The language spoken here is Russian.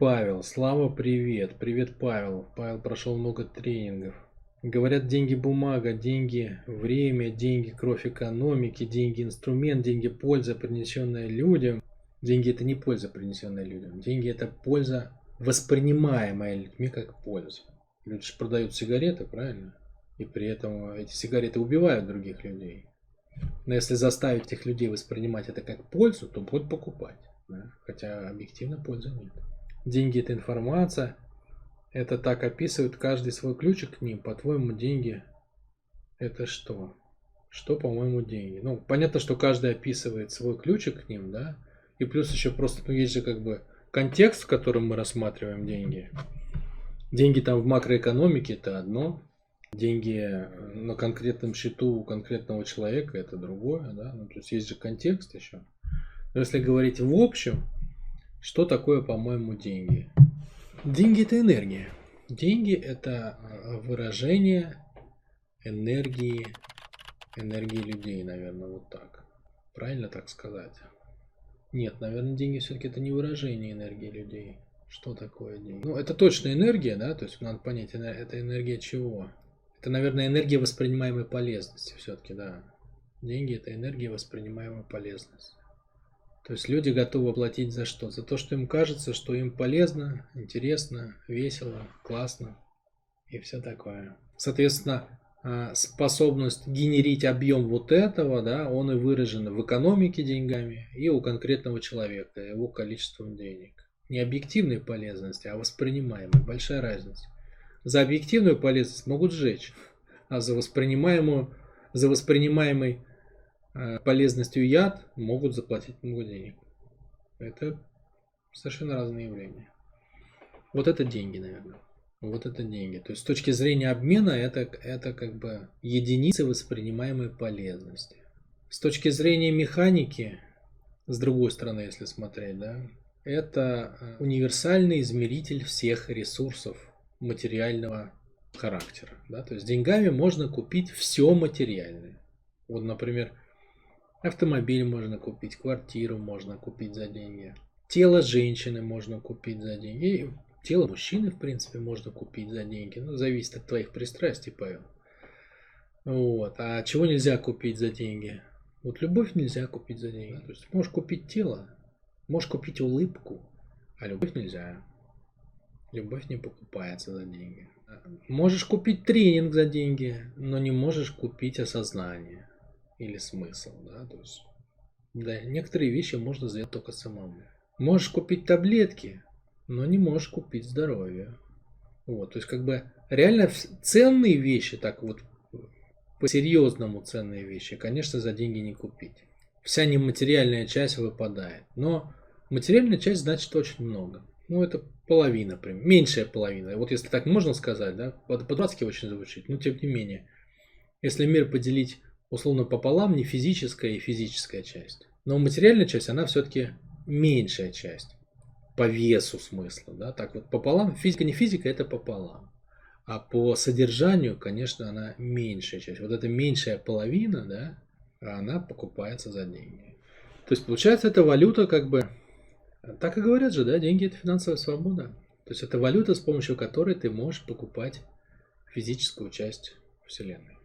Павел, Слава, привет. Привет, Павел. Павел прошел много тренингов. Говорят, деньги бумага, деньги время, деньги кровь экономики, деньги инструмент, деньги польза, принесенная людям. Деньги это не польза, принесенная людям. Деньги это польза, воспринимаемая людьми как польза. Люди же продают сигареты, правильно? И при этом эти сигареты убивают других людей. Но если заставить этих людей воспринимать это как пользу, то будут покупать. Да? Хотя объективно пользы нет. Деньги это информация, это так описывает каждый свой ключик к ним. По-твоему, деньги это что? Что, по-моему, деньги? Ну, понятно, что каждый описывает свой ключик к ним, да? И плюс еще просто, ну, есть же как бы контекст, в котором мы рассматриваем деньги. Деньги там в макроэкономике это одно, деньги на конкретном счету у конкретного человека это другое, да? Ну, то есть есть же контекст еще. Но если говорить в общем, что такое, по-моему, деньги? Деньги это энергия. Деньги это а, выражение энергии, энергии людей, наверное, вот так. Правильно так сказать? Нет, наверное, деньги все-таки это не выражение энергии людей. Что такое деньги? Ну, это точно энергия, да, то есть надо понять, это энергия чего? Это, наверное, энергия воспринимаемой полезности все-таки, да. Деньги это энергия воспринимаемой полезности. То есть люди готовы платить за что? За то, что им кажется, что им полезно, интересно, весело, классно и все такое. Соответственно, а, способность генерить объем вот этого, да, он и выражен в экономике деньгами и у конкретного человека, его количеством денег. Не объективной полезности, а воспринимаемой. Большая разница. За объективную полезность могут сжечь, а за воспринимаемую, за воспринимаемый Э, полезностью яд могут заплатить много денег. Это совершенно разные явления. Вот это деньги, наверное. Вот это деньги. То есть с точки зрения обмена это, это как бы единицы воспринимаемой полезности. С точки зрения механики, с другой стороны, если смотреть, да, это э, универсальный измеритель всех ресурсов материального характера. Да? То есть деньгами можно купить все материальное. Вот, например, Автомобиль можно купить, квартиру можно купить за деньги. Тело женщины можно купить за деньги. И тело мужчины, в принципе, можно купить за деньги. Ну, зависит от твоих пристрастий, Павел. Вот. А чего нельзя купить за деньги? Вот любовь нельзя купить за деньги. То есть можешь купить тело, можешь купить улыбку, а любовь нельзя. Любовь не покупается за деньги. Можешь купить тренинг за деньги, но не можешь купить осознание или смысл, да, то есть да, некоторые вещи можно сделать только самому. Можешь купить таблетки, но не можешь купить здоровье. Вот, то есть как бы реально ценные вещи, так вот по-серьезному ценные вещи, конечно, за деньги не купить. Вся нематериальная часть выпадает. Но материальная часть значит очень много. Ну, это половина, прям, меньшая половина. Вот если так можно сказать, да, по-дурацки очень звучит, но тем не менее. Если мир поделить условно пополам не физическая и физическая часть. Но материальная часть, она все-таки меньшая часть по весу смысла. Да? Так вот пополам, физика не физика, это пополам. А по содержанию, конечно, она меньшая часть. Вот эта меньшая половина, да, она покупается за деньги. То есть получается, эта валюта как бы, так и говорят же, да, деньги это финансовая свобода. То есть это валюта, с помощью которой ты можешь покупать физическую часть Вселенной.